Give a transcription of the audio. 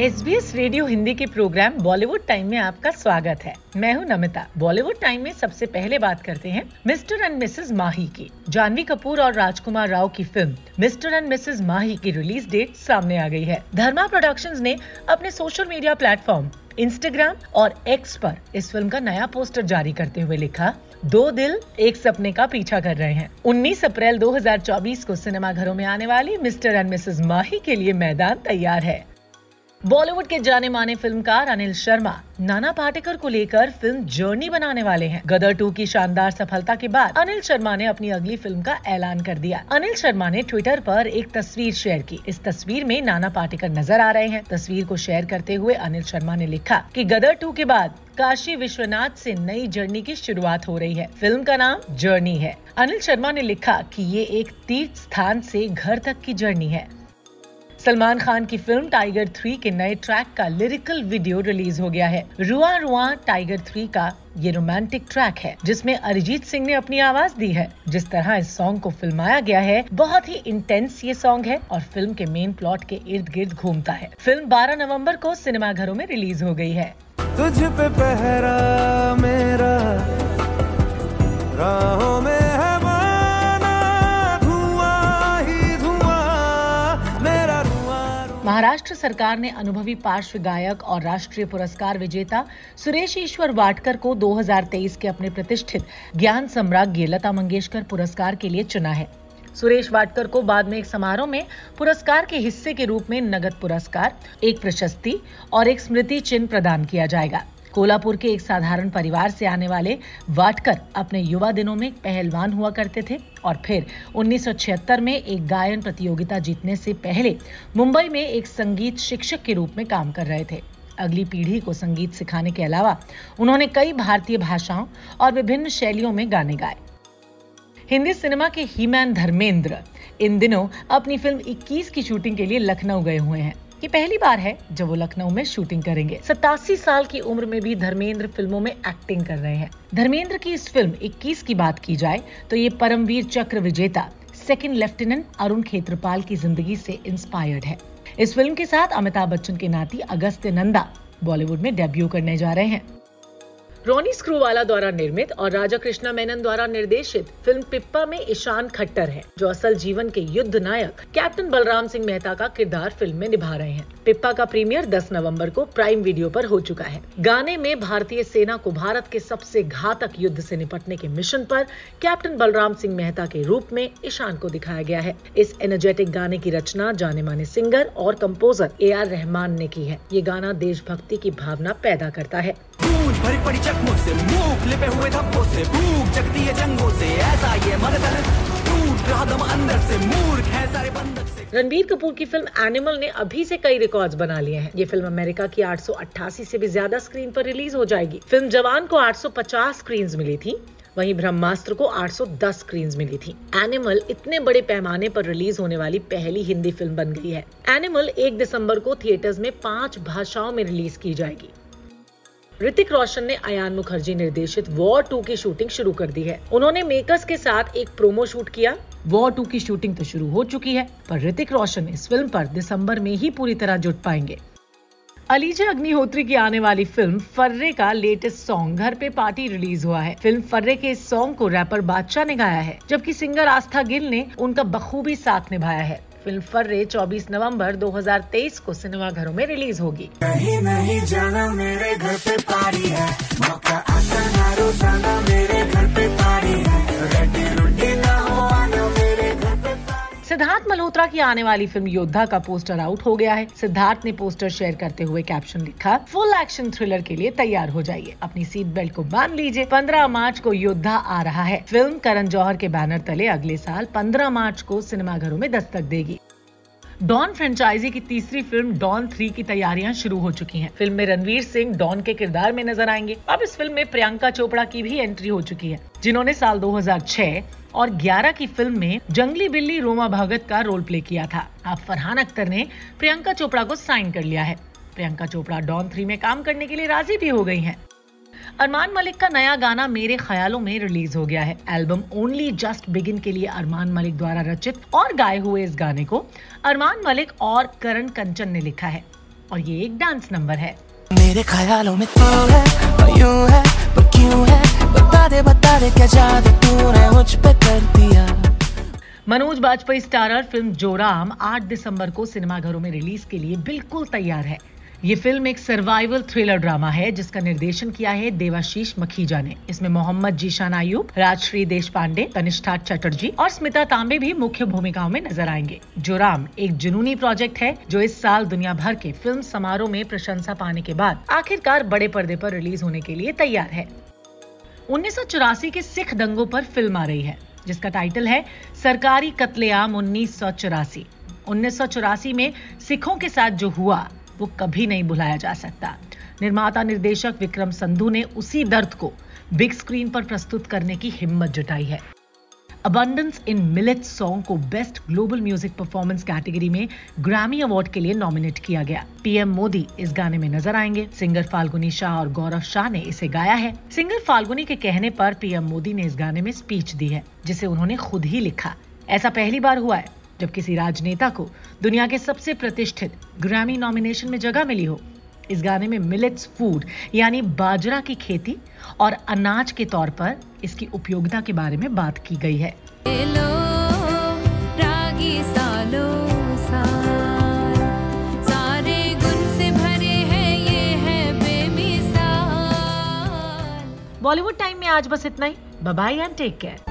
S B S radio Hindi के programme Bollywood time में आपका स्वागत है। मैं हूँ नमिता। बॉलीवुड टाइम में सबसे पहले बात करते हैं मिस्टर एंड मिसेस माही की जानवी कपूर और राजकुमार राव की फ़िल्म। मिस्टर एंड मिसेस माही की रिलीज़ डेट सामने आ गई है। धर्मा प्रोडक्शंस ने अपने सोशल मीडिया प्लेटफॉर्म इंस्टाग्राम और एक्स पर इस फ़िल्म का नया पोस्टर जारी करते हुए लिखा, दो दिल, एक सपने का पीछा कर रहे हैं। 19 अप्रैल 2024 को सिनेमा घरों में आने वाली मिस्टर एंड मिसेस माही के लिए मैदान तैयार है। बॉलीवुड के जाने माने फिल्मकार अनिल शर्मा, नाना पाटेकर को लेकर फ़िल्म जर्नी बनाने वाले हैं। गदर टू की शानदार सफलता के बाद अनिल शर्मा ने अपनी अगली फ़िल्म का ऐलान कर दिया। अनिल शर्मा ने ट्विटर पर एक तस्वीर शेयर की। इस तस्वीर में नाना पाटेकर नज़र आ रहे हैं। तस्वीर को शेयर करते हुए अनिल शर्मा ने लिखा कि गदर टू के बाद काशी विश्वनाथ से नई जर्नी की शुरुआत हो रही है। फ़िल्म का नाम जर्नी है। अनिल शर्मा ने लिखा कि ये एक तीर्थ स्थान से घर तक की जर्नी है। सलमान खान की फ़िल्म टाइगर थ्री के नए ट्रैक का लिरिकल वीडियो रिलीज़ हो गया है। रुआ रुआ टाइगर थ्री का ये रोमांटिक ट्रैक है, जिसमें अरिजीत सिंह ने अपनी आवाज़ दी है। जिस तरह इस सॉन्ग को फिल्माया गया है, बहुत ही इंटेंस ये सॉन्ग है और फ़िल्म के मेन प्लॉट के इर्द गिर्द घूमता है। फ़िल्म 12 नवंबर को सिनेमाघरों में रिलीज़ हो गई है। तुझ पे पहरा मेरा, राहों में महाराष्ट्र सरकार ने अनुभवी पार्श्व गायक और राष्ट्रीय पुरस्कार विजेता सुरेश ईश्वर वाटकर को 2023 के अपने प्रतिष्ठित ज्ञान सम्राज्ञ लता मंगेशकर पुरस्कार के लिए चुना है। सुरेश वाटकर को बाद में एक समारोह में पुरस्कार के हिस्से के रूप में नगद पुरस्कार, एक प्रशस्ति और एक स्मृति चिन्ह प्रदान किया जाएगा। कोलापुर के एक साधारण परिवार से आने वाले वाटकर अपने युवा दिनों में पहलवान हुआ करते थे और फिर 1976 में एक गायन प्रतियोगिता जीतने से पहले मुंबई में एक संगीत शिक्षक के रूप में काम कर रहे थे। अगली पीढ़ी को संगीत सिखाने के अलावा उन्होंने कई भारतीय भाषाओं और विभिन्न शैलियों में गाने गाए। हिंदी सिनेमा के हीमैन धर्मेंद्र इन दिनों अपनी फ़िल्म 21 की शूटिंग के लिए लखनऊ गए हुए हैं। ये पहली बार है जब वो लखनऊ में शूटिंग करेंगे। सतासी साल की उम्र में भी धर्मेंद्र फ़िल्मों में एक्टिंग कर रहे हैं। धर्मेंद्र की इस फ़िल्म 21 की बात की जाए तो ये परमवीर चक्र विजेता सेकेंड लेफ्टिनेंट अरुण खेत्रपाल की ज़िंदगी से इंस्पायर्ड है। इस फ़िल्म के साथ अमिताभ बच्चन के नाती अगस्त्य नंदा बॉलीवुड में डेब्यू करने जा रहे हैं। रोनी स्क्रूवाला द्वारा निर्मित और राजा कृष्णा मेनन द्वारा निर्देशित फ़िल्म पिप्पा में ईशान खट्टर है, जो असल जीवन के युद्ध नायक कैप्टन बलराम सिंह मेहता का किरदार फ़िल्म में निभा रहे हैं। पिप्पा का प्रीमियर 10 नवंबर को प्राइम वीडियो पर हो चुका है। गाने में भारतीय सेना को भारत के सबसे घातक युद्ध से निपटने के मिशन पर कैप्टन बलराम सिंह मेहता के रूप में ईशान को दिखाया गया है। इस एनर्जेटिक गाने की रचना जाने माने सिंगर और कंपोजर ए आर रहमान ने की है। ये गाना देशभक्ति की भावना पैदा करता है। भरी पड़ी चकमों से, मुँह लिपे हुए धब्बों से, भूख जगती है जंगों से, ऐसा ये बंधक रणबीर कपूर की फ़िल्म एनिमल ने अभी से कई रिकॉर्ड्स बना लिए हैं। ये फ़िल्म अमेरिका की 888 से भी ज़्यादा स्क्रीन पर रिलीज़ हो जाएगी। फ़िल्म जवान को 850 स्क्रीन मिली थी, वहीं ब्रह्मास्त्र को 810 स्क्रीन मिली थी। एनिमल इतने बड़े पैमाने पर रिलीज़ होने वाली पहली हिंदी फ़िल्म बन गई है। एनिमल एक दिसंबर को थिएटर्स में पाँच भाषाओं में रिलीज़ की जाएगी। ऋतिक रोशन ने अयान मुखर्जी निर्देशित वॉर टू की शूटिंग शुरू कर दी है। उन्होंने मेकर्स के साथ एक प्रोमो शूट किया। वॉर टू की शूटिंग तो शुरू हो चुकी है, पर ऋतिक रोशन इस फ़िल्म पर दिसंबर में ही पूरी तरह जुट पाएँगे। अलीजा अग्निहोत्री की आने वाली फ़िल्म फर्रे का लेटेस्ट सॉन्ग घर पे पार्टी रिलीज़ हुआ है। फ़िल्म फर्रे के इस सॉन्ग को रैपर बादशाह ने गाया है, जबकि सिंगर आस्था गिल ने उनका बखूबी साथ निभाया है। फ़िल्म फर्रे 24 नवंबर 2023 को सिनेमा घरों में रिलीज़ होगी। नहीं नहीं, जाना मेरे घर पे पारी है। मौका आता ना रोज़ाना मेरे घर पे पारी है। सिद्धार्थ मल्होत्रा की आने वाली फ़िल्म योद्धा का पोस्टर आउट हो गया है। सिद्धार्थ ने पोस्टर शेयर करते हुए कैप्शन लिखा, फुल एक्शन थ्रिलर के लिए तैयार हो जाइए। अपनी सीट बेल्ट को बाँध लीजिए। 15 मार्च को योद्धा आ रहा है। फ़िल्म करण जौहर के बैनर तले अगले साल 15 मार्च को सिनेमाघरों में दस्तक देगी। डॉन फ्रेंचाइजी की तीसरी फ़िल्म डॉन थ्री की तैयारियाँ शुरू हो चुकी हैं। फ़िल्म में रणवीर सिंह डॉन के किरदार में नज़र आएँगे अब इस फ़िल्म में प्रियंका चोपड़ा की भी एंट्री हो चुकी है, जिन्होंने साल 2006 और 11 की फ़िल्म में जंगली बिल्ली रोमा भगत का रोल प्ले किया था अब फरहान अख्तर ने प्रियंका चोपड़ा को साइन कर लिया है प्रियंका चोपड़ा डॉन थ्री में काम करने के लिए राज़ी भी हो गई हैं। अरमान मलिक का नया गाना मेरे ख्यालों में रिलीज़ हो गया है। एल्बम ओनली जस्ट बिगिन के लिए अरमान मलिक द्वारा रचित और गाए हुए इस गाने को अरमान मलिक और करण कंचन ने लिखा है। और ये एक डांस नंबर है। मेरे ख्यालों में तू है और यूँ है पर क्यों है? बता दे बता दे क्या जादू तूने मुझ पे कर दिया? मनोज बाजपेयी स्टारर फ़िल्म जोराम 8 दिसंबर को सिनेमाघरों में रिलीज़ के लिए बिल्कुल तैयार है। ये फ़िल्म एक सर्वाइवल थ्रिलर ड्रामा है, जिसका निर्देशन किया है देवाशीष मखीजा ने। इसमें मोहम्मद जीशान आयूब राजश्री देश पांडे कनिष्ठा चटर्जी और स्मिता तांबे भी मुख्य भूमिकाओं में नज़र आएँगे। जोराम एक जुनूनी प्रोजेक्ट है, जो इस साल दुनिया भर के फ़िल्म समारोह में प्रशंसा पाने के बाद आखिरकार बड़े पर्दे पर रिलीज़ होने के लिए तैयार है। उन्नीस सौ चौरासी के सिख दंगों पर फ़िल्म आ रही है, जिसका टाइटल है सरकारी कत्लेआम उन्नीस सौ में सिखों के साथ जो हुआ वो कभी नहीं भुलाया जा सकता। निर्माता निर्देशक विक्रम संधू ने उसी दर्द को बिग स्क्रीन पर प्रस्तुत करने की हिम्मत जुटाई है। अबंडेंस इन मिलेट सॉन्ग को best global music performance category में ग्रैमी अवार्ड के लिए नॉमिनेट किया गया। पीएम मोदी इस गाने में नज़र आएँगे। सिंगर फाल्गुनी शाह और गौरव शाह ने इसे गाया है। सिंगर फाल्गुनी के कहने पर पीएम मोदी ने इस गाने में स्पीच दी है, जिसे उन्होंने खुद ही लिखा। ऐसा पहली बार हुआ है। जब किसी राजनेता को दुनिया के सबसे प्रतिष्ठित ग्रैमी नॉमिनेशन में जगह मिली हो इस गाने में मिलेट्स फ़ूड यानी बाजरा की खेती और अनाज के तौर पर इसकी उपयोगिता के बारे में बात की गई है। बॉलीवुड टाइम में आज बस इतना ही। Bye and take care